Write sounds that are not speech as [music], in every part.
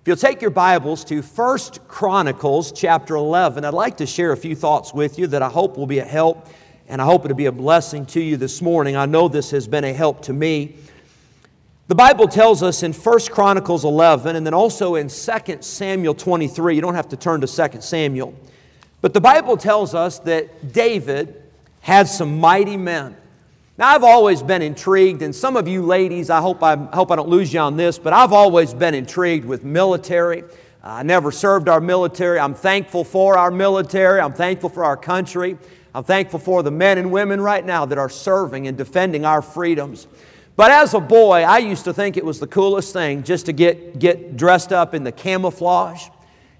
If you'll take your Bibles to First Chronicles chapter 11, I'd like to share a few thoughts with you that I hope will be a help and I hope it'll be a blessing to you this morning. I know this has been a help to me. The Bible tells us in 1 Chronicles 11 and then also in 2 Samuel 23, you don't have to turn to 2 Samuel, but the Bible tells us that David had some mighty men. Now, I've always been intrigued, and some of you ladies, I hope I, hope I don't lose you on this, but I've always been intrigued with military. Uh, I never served our military. I'm thankful for our military. I'm thankful for our country. I'm thankful for the men and women right now that are serving and defending our freedoms. But as a boy, I used to think it was the coolest thing just to get, get dressed up in the camouflage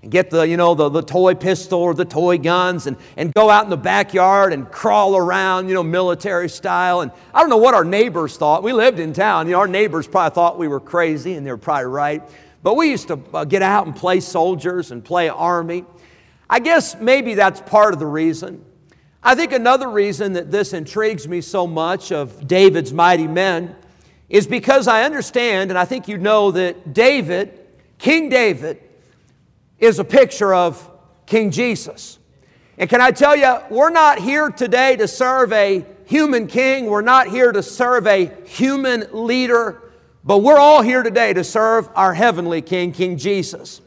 and get the, you know, the, the toy pistol or the toy guns and, and go out in the backyard and crawl around, you know, military style. And I don't know what our neighbors thought. We lived in town. You know, our neighbors probably thought we were crazy, and they were probably right. But we used to uh, get out and play soldiers and play army. I guess maybe that's part of the reason. I think another reason that this intrigues me so much of David's mighty men is because I understand, and I think you know that David, King David, is a picture of King Jesus. And can I tell you, we're not here today to serve a human king, we're not here to serve a human leader, but we're all here today to serve our heavenly king, King Jesus.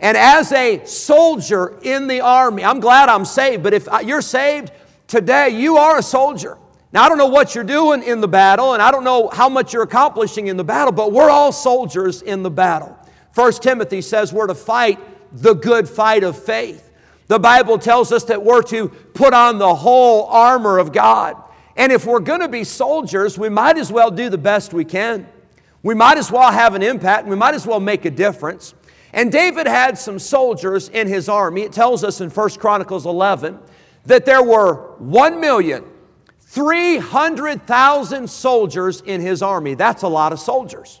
And as a soldier in the army, I'm glad I'm saved, but if you're saved today, you are a soldier. Now, I don't know what you're doing in the battle, and I don't know how much you're accomplishing in the battle, but we're all soldiers in the battle. First Timothy says we're to fight the good fight of faith. The Bible tells us that we're to put on the whole armor of God. And if we're going to be soldiers, we might as well do the best we can. We might as well have an impact. We might as well make a difference. And David had some soldiers in his army. It tells us in 1 Chronicles 11 that there were 1,300,000 soldiers in his army. That's a lot of soldiers.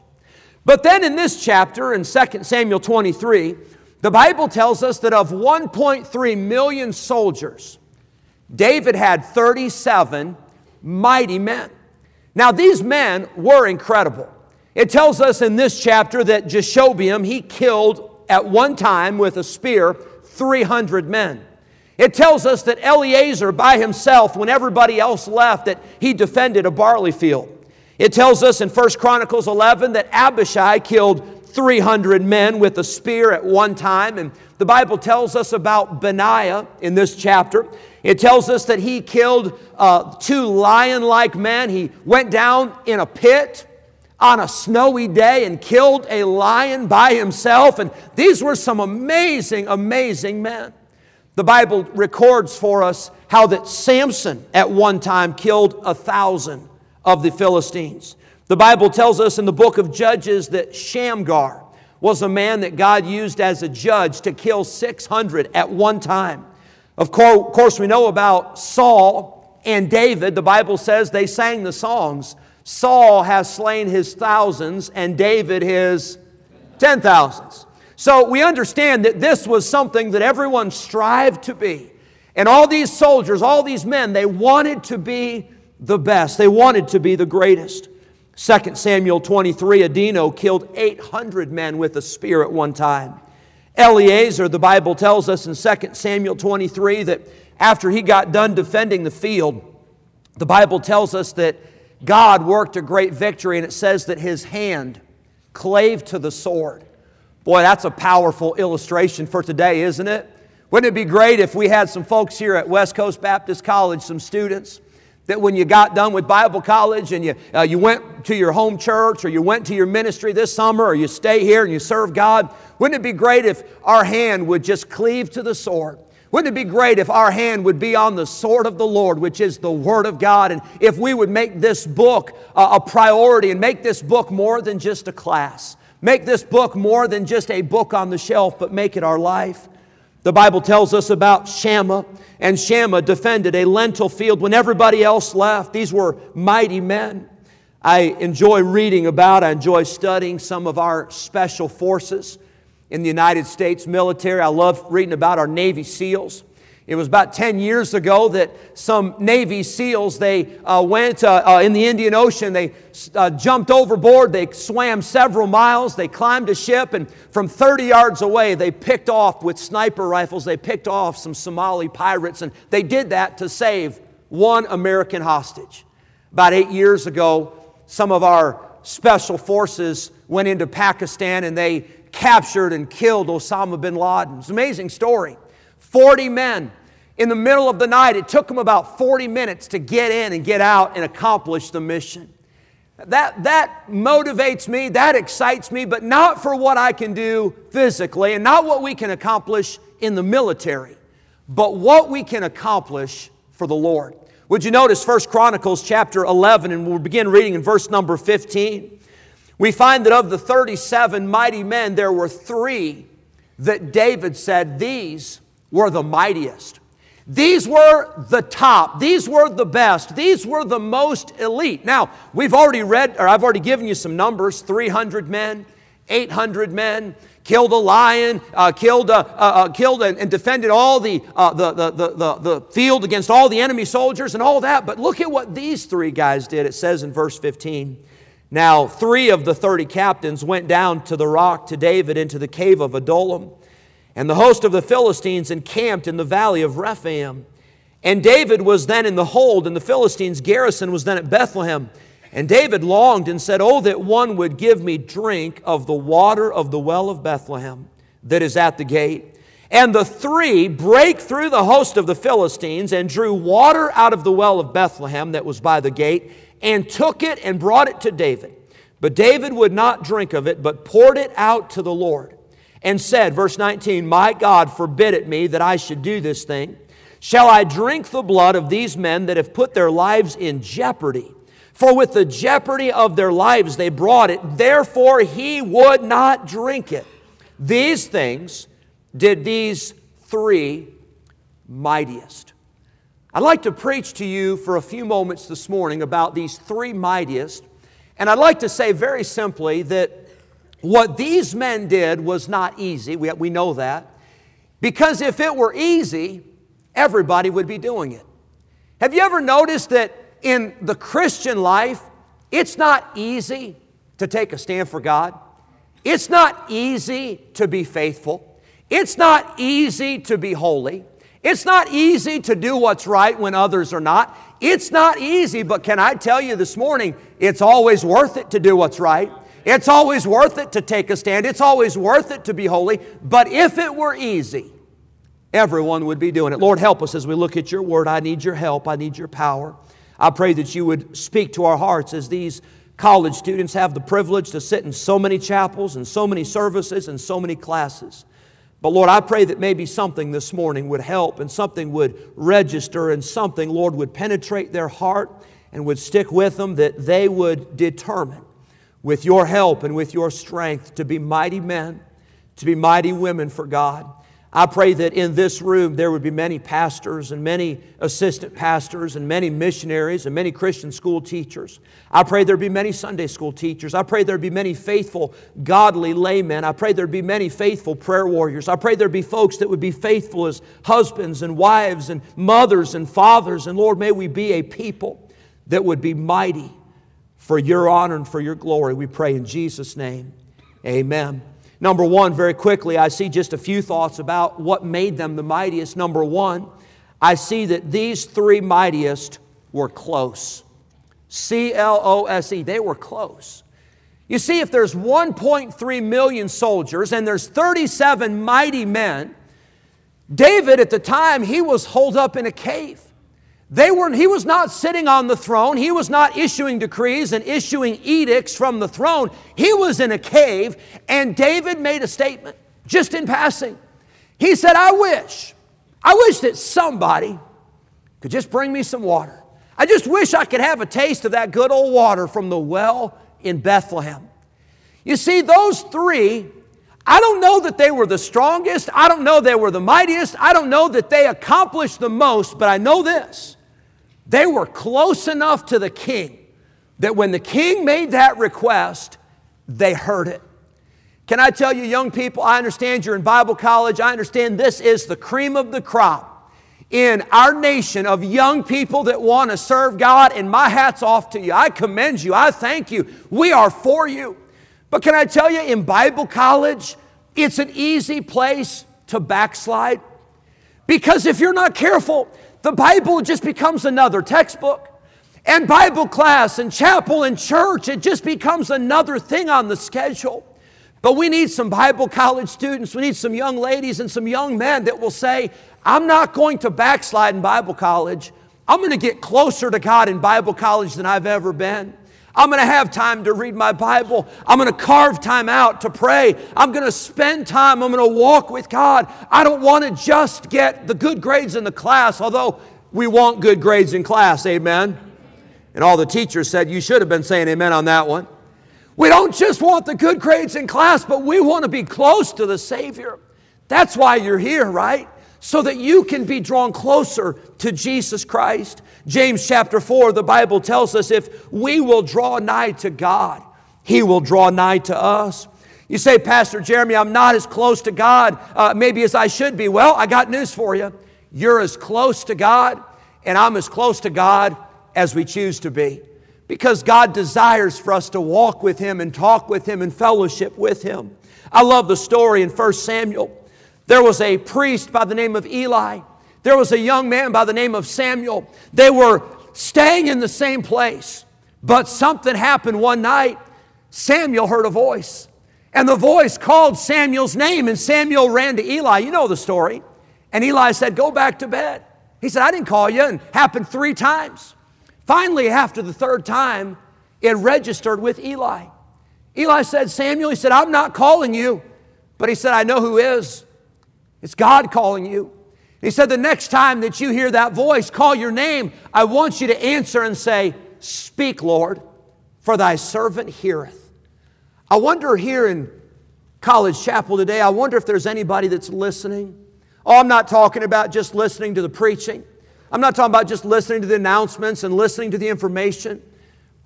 But then in this chapter, in 2 Samuel 23, the Bible tells us that of 1.3 million soldiers, David had 37 mighty men. Now, these men were incredible. It tells us in this chapter that Jashobeam, he killed at one time with a spear 300 men. It tells us that Eleazar by himself, when everybody else left, that he defended a barley field. It tells us in 1 Chronicles 11 that Abishai killed 300 men with a spear at one time. And the Bible tells us about Benaiah in this chapter. It tells us that he killed uh, two lion like men. He went down in a pit on a snowy day and killed a lion by himself. And these were some amazing, amazing men. The Bible records for us how that Samson at one time killed a thousand of the Philistines. The Bible tells us in the book of Judges that Shamgar was a man that God used as a judge to kill 600 at one time. Of course, we know about Saul and David. The Bible says they sang the songs Saul has slain his thousands, and David his ten thousands. So we understand that this was something that everyone strived to be. And all these soldiers, all these men, they wanted to be the best, they wanted to be the greatest. 2 Samuel 23, Adino killed 800 men with a spear at one time. Eleazar, the Bible tells us in 2 Samuel 23 that after he got done defending the field, the Bible tells us that God worked a great victory, and it says that his hand clave to the sword. Boy, that's a powerful illustration for today, isn't it? Wouldn't it be great if we had some folks here at West Coast Baptist College, some students, that when you got done with Bible college and you, uh, you went to your home church or you went to your ministry this summer or you stay here and you serve God, wouldn't it be great if our hand would just cleave to the sword? Wouldn't it be great if our hand would be on the sword of the Lord, which is the Word of God, and if we would make this book a priority and make this book more than just a class? Make this book more than just a book on the shelf, but make it our life. The Bible tells us about Shammah, and Shammah defended a lentil field when everybody else left. These were mighty men. I enjoy reading about, I enjoy studying some of our special forces in the United States military. I love reading about our Navy SEALs. It was about 10 years ago that some Navy SEALs, they uh, went uh, uh, in the Indian Ocean, they uh, jumped overboard, they swam several miles, they climbed a ship, and from 30 yards away, they picked off with sniper rifles, they picked off some Somali pirates, and they did that to save one American hostage. About eight years ago, some of our special forces went into Pakistan and they captured and killed Osama bin Laden. It's an amazing story. 40 men in the middle of the night. It took them about 40 minutes to get in and get out and accomplish the mission. That, that motivates me, that excites me, but not for what I can do physically and not what we can accomplish in the military, but what we can accomplish for the Lord. Would you notice First Chronicles chapter 11, and we'll begin reading in verse number 15. We find that of the 37 mighty men, there were three that David said, These were the mightiest. These were the top. These were the best. These were the most elite. Now, we've already read, or I've already given you some numbers 300 men, 800 men, killed a lion, uh, killed, uh, uh, uh killed and, and, defended all the, uh, the, the, the, the field against all the enemy soldiers and all that. But look at what these three guys did. It says in verse 15. Now, three of the 30 captains went down to the rock to David into the cave of Adullam. And the host of the Philistines encamped in the valley of Rephaim. And David was then in the hold, and the Philistines' garrison was then at Bethlehem. And David longed and said, Oh, that one would give me drink of the water of the well of Bethlehem that is at the gate. And the three brake through the host of the Philistines and drew water out of the well of Bethlehem that was by the gate, and took it and brought it to David. But David would not drink of it, but poured it out to the Lord and said, verse 19, My God forbid it me that I should do this thing. Shall I drink the blood of these men that have put their lives in jeopardy? For with the jeopardy of their lives they brought it, therefore he would not drink it. These things did these three mightiest. I'd like to preach to you for a few moments this morning about these three mightiest. And I'd like to say very simply that what these men did was not easy. We, we know that. Because if it were easy, everybody would be doing it. Have you ever noticed that in the Christian life, it's not easy to take a stand for God? It's not easy to be faithful. It's not easy to be holy. It's not easy to do what's right when others are not. It's not easy, but can I tell you this morning, it's always worth it to do what's right. It's always worth it to take a stand. It's always worth it to be holy. But if it were easy, everyone would be doing it. Lord, help us as we look at your word. I need your help. I need your power. I pray that you would speak to our hearts as these college students have the privilege to sit in so many chapels and so many services and so many classes. But Lord, I pray that maybe something this morning would help and something would register and something, Lord, would penetrate their heart and would stick with them that they would determine with your help and with your strength to be mighty men, to be mighty women for God. I pray that in this room there would be many pastors and many assistant pastors and many missionaries and many Christian school teachers. I pray there'd be many Sunday school teachers. I pray there'd be many faithful, godly laymen. I pray there'd be many faithful prayer warriors. I pray there'd be folks that would be faithful as husbands and wives and mothers and fathers. And Lord, may we be a people that would be mighty for your honor and for your glory. We pray in Jesus' name. Amen. Number one, very quickly, I see just a few thoughts about what made them the mightiest. Number one, I see that these three mightiest were close. C L O S E, they were close. You see, if there's 1.3 million soldiers and there's 37 mighty men, David at the time, he was holed up in a cave. They were, he was not sitting on the throne. He was not issuing decrees and issuing edicts from the throne. He was in a cave, and David made a statement just in passing. He said, I wish, I wish that somebody could just bring me some water. I just wish I could have a taste of that good old water from the well in Bethlehem. You see, those three I don't know that they were the strongest. I don't know they were the mightiest. I don't know that they accomplished the most, but I know this they were close enough to the king that when the king made that request, they heard it. Can I tell you, young people, I understand you're in Bible college. I understand this is the cream of the crop. in our nation of young people that want to serve God, and my hat's off to you. I commend you. I thank you. We are for you. But can I tell you, in Bible college, it's an easy place to backslide. Because if you're not careful, the Bible just becomes another textbook. And Bible class and chapel and church, it just becomes another thing on the schedule. But we need some Bible college students, we need some young ladies and some young men that will say, I'm not going to backslide in Bible college. I'm going to get closer to God in Bible college than I've ever been. I'm going to have time to read my Bible. I'm going to carve time out to pray. I'm going to spend time. I'm going to walk with God. I don't want to just get the good grades in the class, although we want good grades in class. Amen. And all the teachers said, You should have been saying amen on that one. We don't just want the good grades in class, but we want to be close to the Savior. That's why you're here, right? So that you can be drawn closer to Jesus Christ. James chapter 4, the Bible tells us if we will draw nigh to God, He will draw nigh to us. You say, Pastor Jeremy, I'm not as close to God uh, maybe as I should be. Well, I got news for you. You're as close to God, and I'm as close to God as we choose to be. Because God desires for us to walk with Him and talk with Him and fellowship with Him. I love the story in 1 Samuel. There was a priest by the name of Eli. There was a young man by the name of Samuel. They were staying in the same place, but something happened one night. Samuel heard a voice, and the voice called Samuel's name, and Samuel ran to Eli. You know the story. And Eli said, Go back to bed. He said, I didn't call you, and happened three times. Finally, after the third time, it registered with Eli. Eli said, Samuel, he said, I'm not calling you. But he said, I know who is. It's God calling you. He said, The next time that you hear that voice call your name, I want you to answer and say, Speak, Lord, for thy servant heareth. I wonder here in College Chapel today, I wonder if there's anybody that's listening. Oh, I'm not talking about just listening to the preaching. I'm not talking about just listening to the announcements and listening to the information,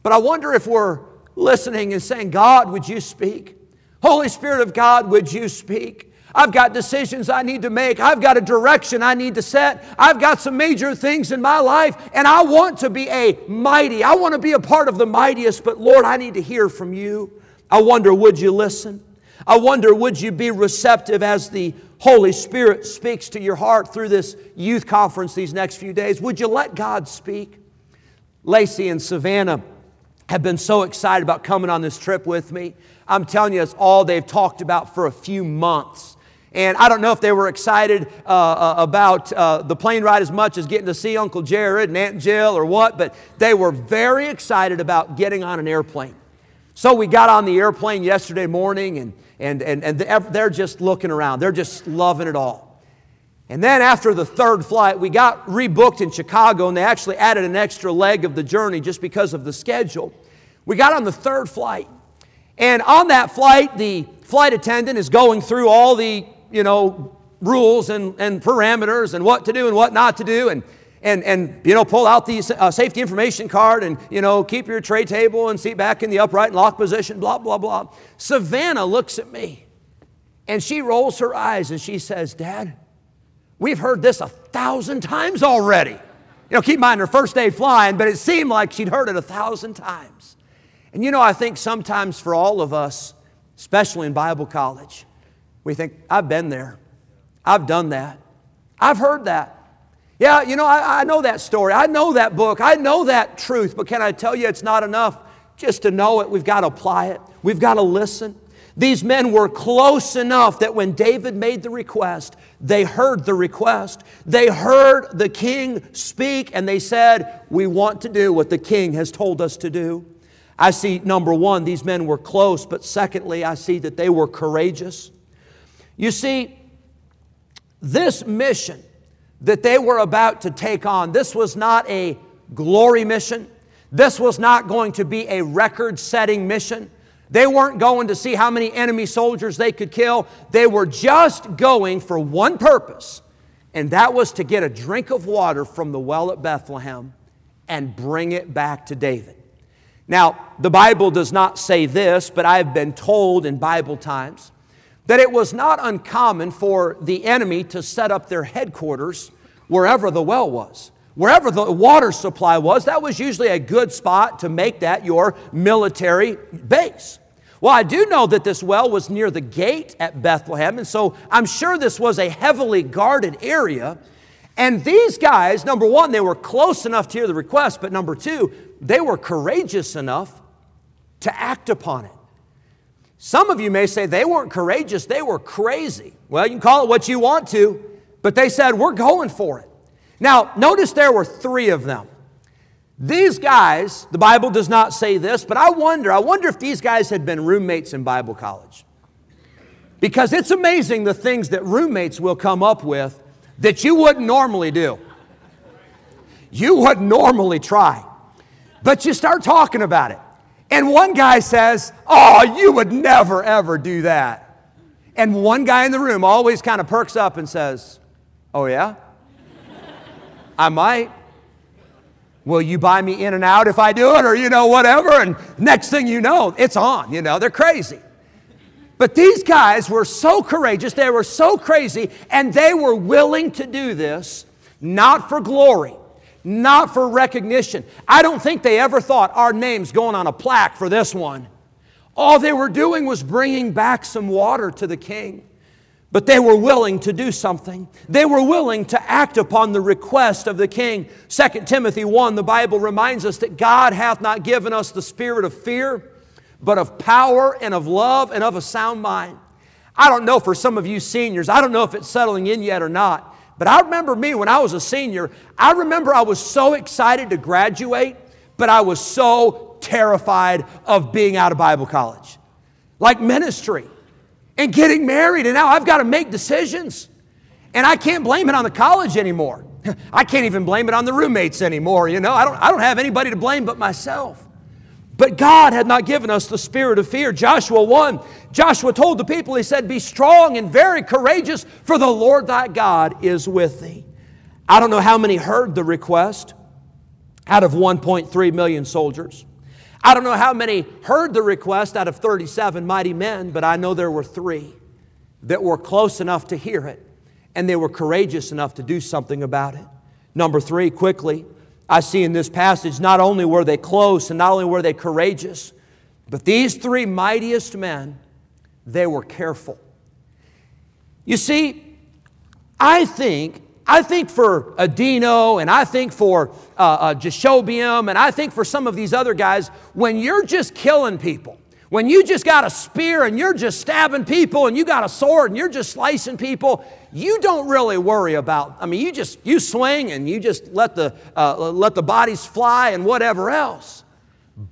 but I wonder if we're listening and saying, God, would you speak? Holy Spirit of God, would you speak? I've got decisions I need to make. I've got a direction I need to set. I've got some major things in my life, and I want to be a mighty. I want to be a part of the mightiest, but Lord, I need to hear from you. I wonder, would you listen? I wonder, would you be receptive as the Holy Spirit speaks to your heart through this youth conference these next few days? Would you let God speak? Lacey and Savannah have been so excited about coming on this trip with me. I'm telling you, it's all they've talked about for a few months. And I don't know if they were excited uh, uh, about uh, the plane ride as much as getting to see Uncle Jared and Aunt Jill or what, but they were very excited about getting on an airplane. So we got on the airplane yesterday morning and and, and, and they're just looking around. They're just loving it all. And then after the third flight, we got rebooked in Chicago, and they actually added an extra leg of the journey just because of the schedule. We got on the third flight. And on that flight, the flight attendant is going through all the, you know, rules and, and parameters and what to do and what not to do. And and, and you know, pull out the uh, safety information card and, you know, keep your tray table and seat back in the upright and lock position, blah, blah, blah. Savannah looks at me and she rolls her eyes and she says, Dad, we've heard this a thousand times already. You know, keep in mind her first day flying, but it seemed like she'd heard it a thousand times. And you know, I think sometimes for all of us, especially in Bible college, we think, I've been there. I've done that. I've heard that. Yeah, you know, I, I, know that story. I know that book. I know that truth. But can I tell you, it's not enough just to know it. We've got to apply it, we've got to listen. These men were close enough that when David made the request, they heard the request. They heard the king speak and they said, We want to do what the king has told us to do. I see, number one, these men were close, but secondly, I see that they were courageous. You see, this mission that they were about to take on. This was not a glory mission. This was not going to be a record setting mission. They weren't going to see how many enemy soldiers they could kill. They were just going for one purpose, and that was to get a drink of water from the well at Bethlehem and bring it back to David. Now, the Bible does not say this, but I've been told in Bible times that it was not uncommon for the enemy to set up their headquarters wherever the well was. Wherever the water supply was, that was usually a good spot to make that your military base. Well, I do know that this well was near the gate at Bethlehem, and so I'm sure this was a heavily guarded area. And these guys, number one, they were close enough to hear the request, but number two, they were courageous enough to act upon it. Some of you may say they weren't courageous, they were crazy. Well, you can call it what you want to, but they said, We're going for it. Now, notice there were three of them. These guys, the Bible does not say this, but I wonder, I wonder if these guys had been roommates in Bible college. Because it's amazing the things that roommates will come up with that you wouldn't normally do. You wouldn't normally try. But you start talking about it. And one guy says, Oh, you would never, ever do that. And one guy in the room always kind of perks up and says, Oh, yeah? [laughs] I might. Will you buy me in and out if I do it? Or, you know, whatever. And next thing you know, it's on. You know, they're crazy. But these guys were so courageous, they were so crazy, and they were willing to do this not for glory, not for recognition. I don't think they ever thought our name's going on a plaque for this one. All they were doing was bringing back some water to the king. But they were willing to do something. They were willing to act upon the request of the king. 2 Timothy 1, the Bible reminds us that God hath not given us the spirit of fear, but of power and of love and of a sound mind. I don't know for some of you seniors, I don't know if it's settling in yet or not, but I remember me when I was a senior, I remember I was so excited to graduate, but I was so terrified of being out of Bible college. Like ministry and getting married, and now I've got to make decisions. And I can't blame it on the college anymore. [laughs] I can't even blame it on the roommates anymore, you know. I don't, I don't have anybody to blame but myself. But God had not given us the spirit of fear. Joshua 1, Joshua told the people, he said, Be strong and very courageous, for the Lord thy God is with thee. I don't know how many heard the request out of 1.3 million soldiers. I don't know how many heard the request out of 37 mighty men, but I know there were three that were close enough to hear it and they were courageous enough to do something about it. Number three, quickly, I see in this passage not only were they close and not only were they courageous, but these three mightiest men, they were careful. You see, I think, I think for Adino and I think for uh, uh, and I think for some of these other guys, when you're just killing people, when you just got a spear and you're just stabbing people and you got a sword and you're just slicing people, you don't really worry about. I mean, you just you swing and you just let the uh, let the bodies fly and whatever else.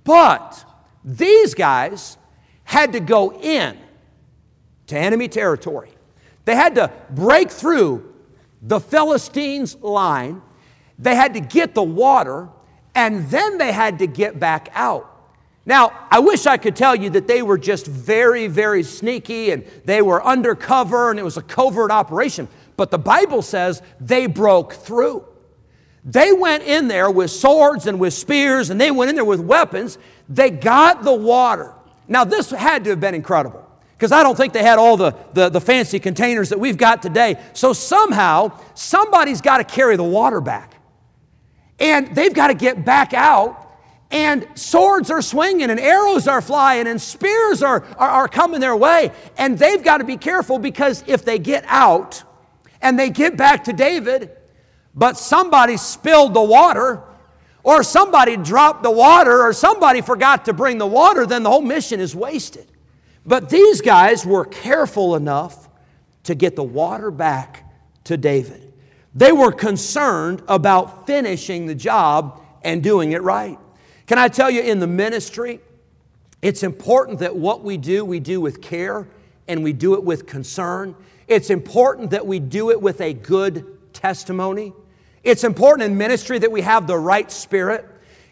But these guys had to go in to enemy territory. They had to break through the Philistines' line. They had to get the water, and then they had to get back out. Now, I wish I could tell you that they were just very, very sneaky and they were undercover and it was a covert operation, but the Bible says they broke through. They went in there with swords and with spears and they went in there with weapons. They got the water. Now, this had to have been incredible because I don't think they had all the, the, the, fancy containers that we've got today. So somehow, somebody's got to carry the water back. And they've got to get back out and swords are swinging and arrows are flying and spears are, are, are, coming their way. And they've got to be careful because if they get out and they get back to David, but somebody spilled the water, or somebody dropped the water, or somebody forgot to bring the water, then the whole mission is wasted. But these guys were careful enough to get the water back to David. They were concerned about finishing the job and doing it right. Can I tell you, in the ministry, it's important that what we do, we do with care and we do it with concern. It's important that we do it with a good testimony. It's important in ministry that we have the right spirit.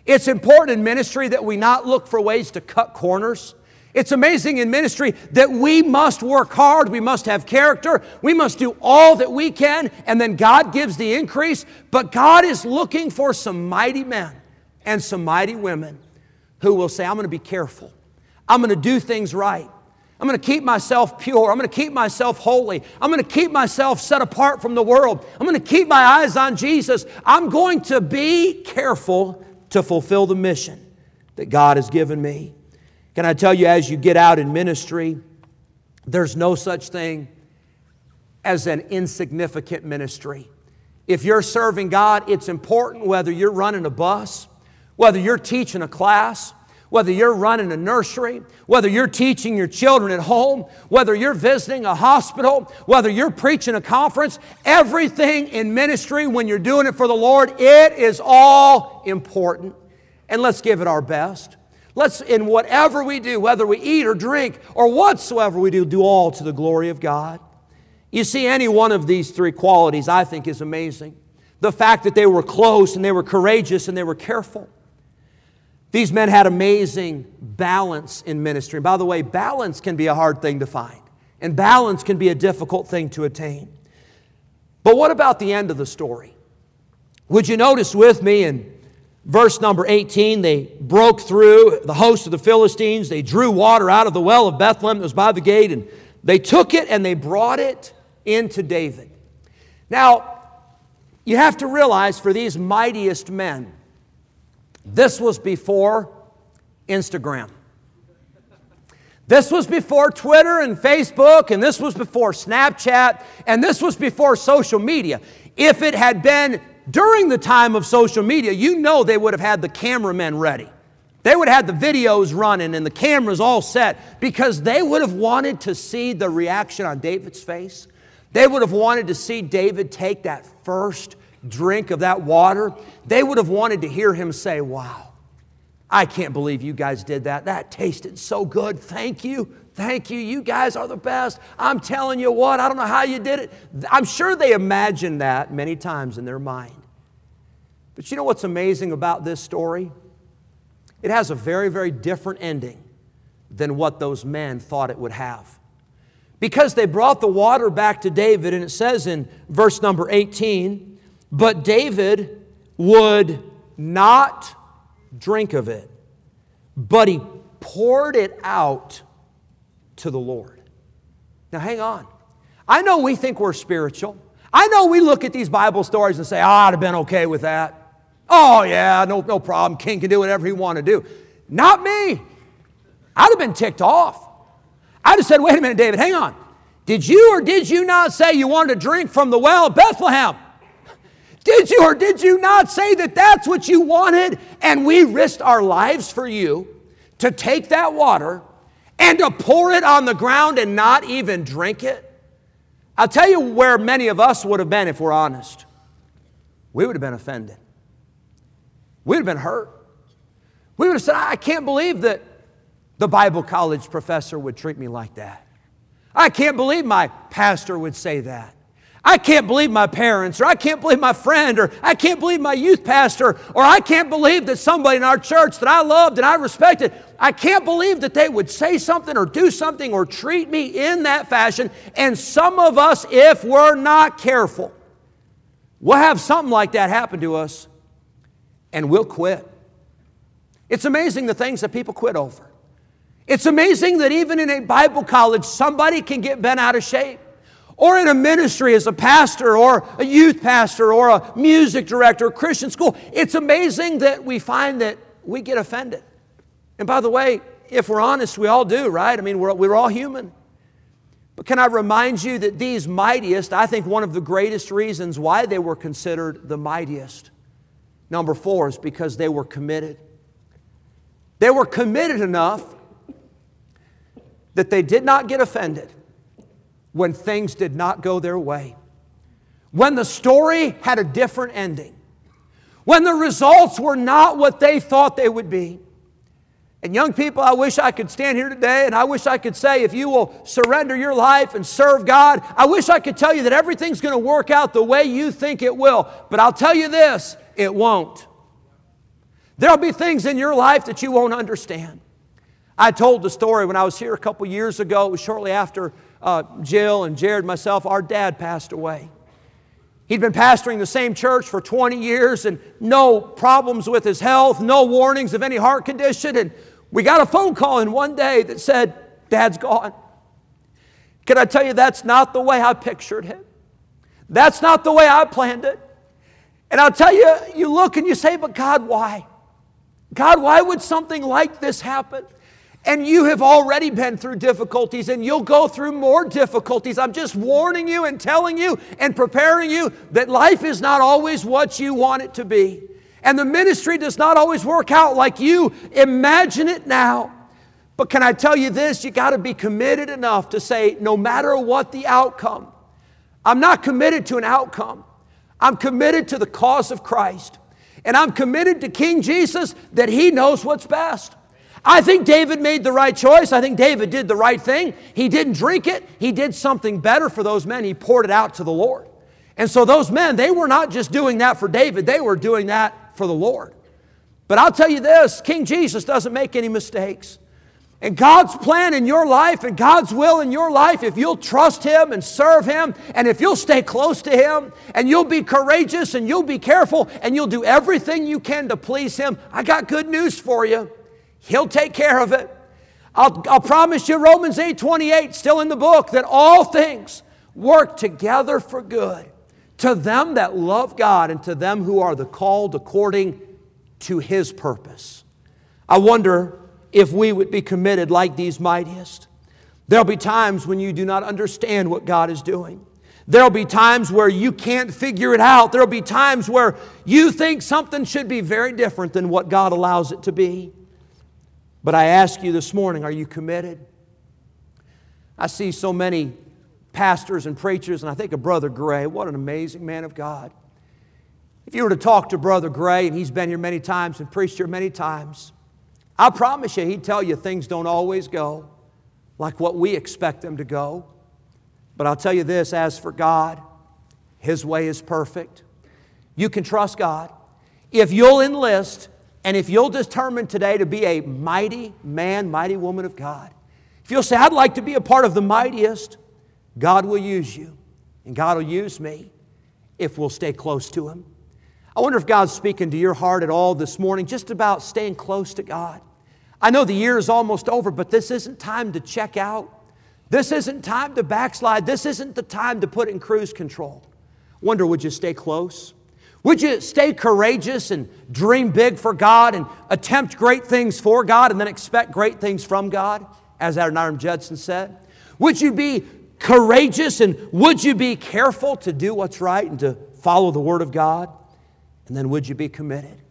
It's important in ministry that we not look for ways to cut corners. It's amazing in ministry that we must work hard, we must have character, we must do all that we can, and then God gives the increase. But God is looking for some mighty men and some mighty women who will say, I'm going to be careful. I'm going to do things right. I'm going to keep myself pure. I'm going to keep myself holy. I'm going to keep myself set apart from the world. I'm going to keep my eyes on Jesus. I'm going to be careful to fulfill the mission that God has given me. Can I tell you, as you get out in ministry, there's no such thing as an insignificant ministry. If you're serving God, it's important whether you're running a bus, whether you're teaching a class, whether you're running a nursery, whether you're teaching your children at home, whether you're visiting a hospital, whether you're preaching a conference, everything in ministry, when you're doing it for the Lord, it is all important. And let's give it our best. Let's, in whatever we do, whether we eat or drink or whatsoever we do, do all to the glory of God. You see, any one of these three qualities I think is amazing. The fact that they were close and they were courageous and they were careful. These men had amazing balance in ministry. By the way, balance can be a hard thing to find, and balance can be a difficult thing to attain. But what about the end of the story? Would you notice with me in verse number 18, they broke through the host of the Philistines, they drew water out of the well of Bethlehem that was by the gate, and they took it and they brought it into David. Now, you have to realize for these mightiest men, this was before Instagram. This was before Twitter and Facebook, and this was before Snapchat, and this was before social media. If it had been during the time of social media, you know they would have had the cameramen ready. They would have had the videos running and the cameras all set because they would have wanted to see the reaction on David's face. They would have wanted to see David take that first drink of that water, they would have wanted to hear him say, Wow, I can't believe you guys did that. That tasted so good. Thank you. Thank you. You guys are the best. I'm telling you what, I don't know how you did it. I'm sure they imagined that many times in their mind. But you know what's amazing about this story? It has a very, very different ending than what those men thought it would have. Because they brought the water back to David, and it says in verse number 18, but David would not drink of it, but he poured it out to the Lord. Now, hang on. I know we think we're spiritual. I know we look at these Bible stories and say, oh, I'd have been okay with that. Oh, yeah, no, no problem. King can do whatever he want to do. Not me. I'd have been ticked off. I'd have said, wait a minute, David, hang on. Did you or did you not say you wanted to drink from the well of Bethlehem? Did you or did you not say that that's what you wanted? And we risked our lives for you to take that water and to pour it on the ground and not even drink it? I'll tell you where many of us would have been if we're honest. We would have been offended. We would have been hurt. We would have said, I can't believe that the Bible college professor would treat me like that. I can't believe my pastor would say that. I can't believe my parents, or I can't believe my friend, or I can't believe my youth pastor, or I can't believe that somebody in our church that I loved and I respected, I can't believe that they would say something or do something or treat me in that fashion. And some of us, if we're not careful, we'll have something like that happen to us and we'll quit. It's amazing the things that people quit over. It's amazing that even in a Bible college, somebody can get bent out of shape or in a ministry as a pastor or a youth pastor or a music director, a Christian school. It's amazing that we find that we get offended. And by the way, if we're honest, we all do, right? I mean, we're, we're all human. But can I remind you that these mightiest, I think one of the greatest reasons why they were considered the mightiest, number four, is because they were committed. They were committed enough that they did not get offended when things did not go their way, when the story had a different ending, when the results were not what they thought they would be. And young people, I wish I could stand here today and I wish I could say, if you will surrender your life and serve God, I wish I could tell you that everything's going to work out the way you think it will. But I'll tell you this it won't. There'll be things in your life that you won't understand. I told the story when I was here a couple years ago. It was shortly after uh, Jill and Jared, myself, our dad passed away. He'd been pastoring the same church for 20 years and no problems with his health, no warnings of any heart condition. And we got a phone call in one day that said, Dad's gone. Can I tell you that's not the way I pictured him? That's not the way I planned it. And I'll tell you, you look and you say, but God, why? God, why would something like this happen? And you have already been through difficulties and you'll go through more difficulties. I'm just warning you and telling you and preparing you that life is not always what you want it to be. And the ministry does not always work out like you imagine it now. But can I tell you this? You got to be committed enough to say, no matter what the outcome, I'm not committed to an outcome. I'm committed to the cause of Christ. And I'm committed to King Jesus that He knows what's best. I think David made the right choice. I think David did the right thing. He didn't drink it, he did something better for those men. He poured it out to the Lord. And so those men, they were not just doing that for David, they were doing that for the Lord. But I'll tell you this King Jesus doesn't make any mistakes. And God's plan in your life and God's will in your life, if you'll trust Him and serve Him, and if you'll stay close to Him, and you'll be courageous and you'll be careful, and you'll do everything you can to please Him, I got good news for you. He'll take care of it. I'll, I'll promise you, Romans 8 28, still in the book, that all things work together for good to them that love God and to them who are the called according to His purpose. I wonder if we would be committed like these mightiest. There'll be times when you do not understand what God is doing. There'll be times where you can't figure it out. There'll be times where you think something should be very different than what God allows it to be. But I ask you this morning, are you committed? I see so many pastors and preachers, and I think of Brother Gray. What an amazing man of God. If you were to talk to Brother Gray, and he's been here many times and preached here many times, I promise you, he'd tell you things don't always go like what we expect them to go. But I'll tell you this as for God, His way is perfect. You can trust God. If you'll enlist and if you'll determine today to be a mighty man, mighty woman of God, if you'll say, I'd like to be a part of the mightiest, God will use you and God will use me if we'll stay close to Him. I wonder if God's speaking to your heart at all this morning, just about staying close to God. I know the year is almost over, but this isn't time to check out. This isn't time to backslide. This isn't the time to put in cruise control. Wonder, would you stay close? Would you stay courageous and dream big for God and attempt great things for God and then expect great things from God, as Adoniram Judson said? Would you be courageous and would you be careful to do what's right and to follow the Word of God? And then would you be committed?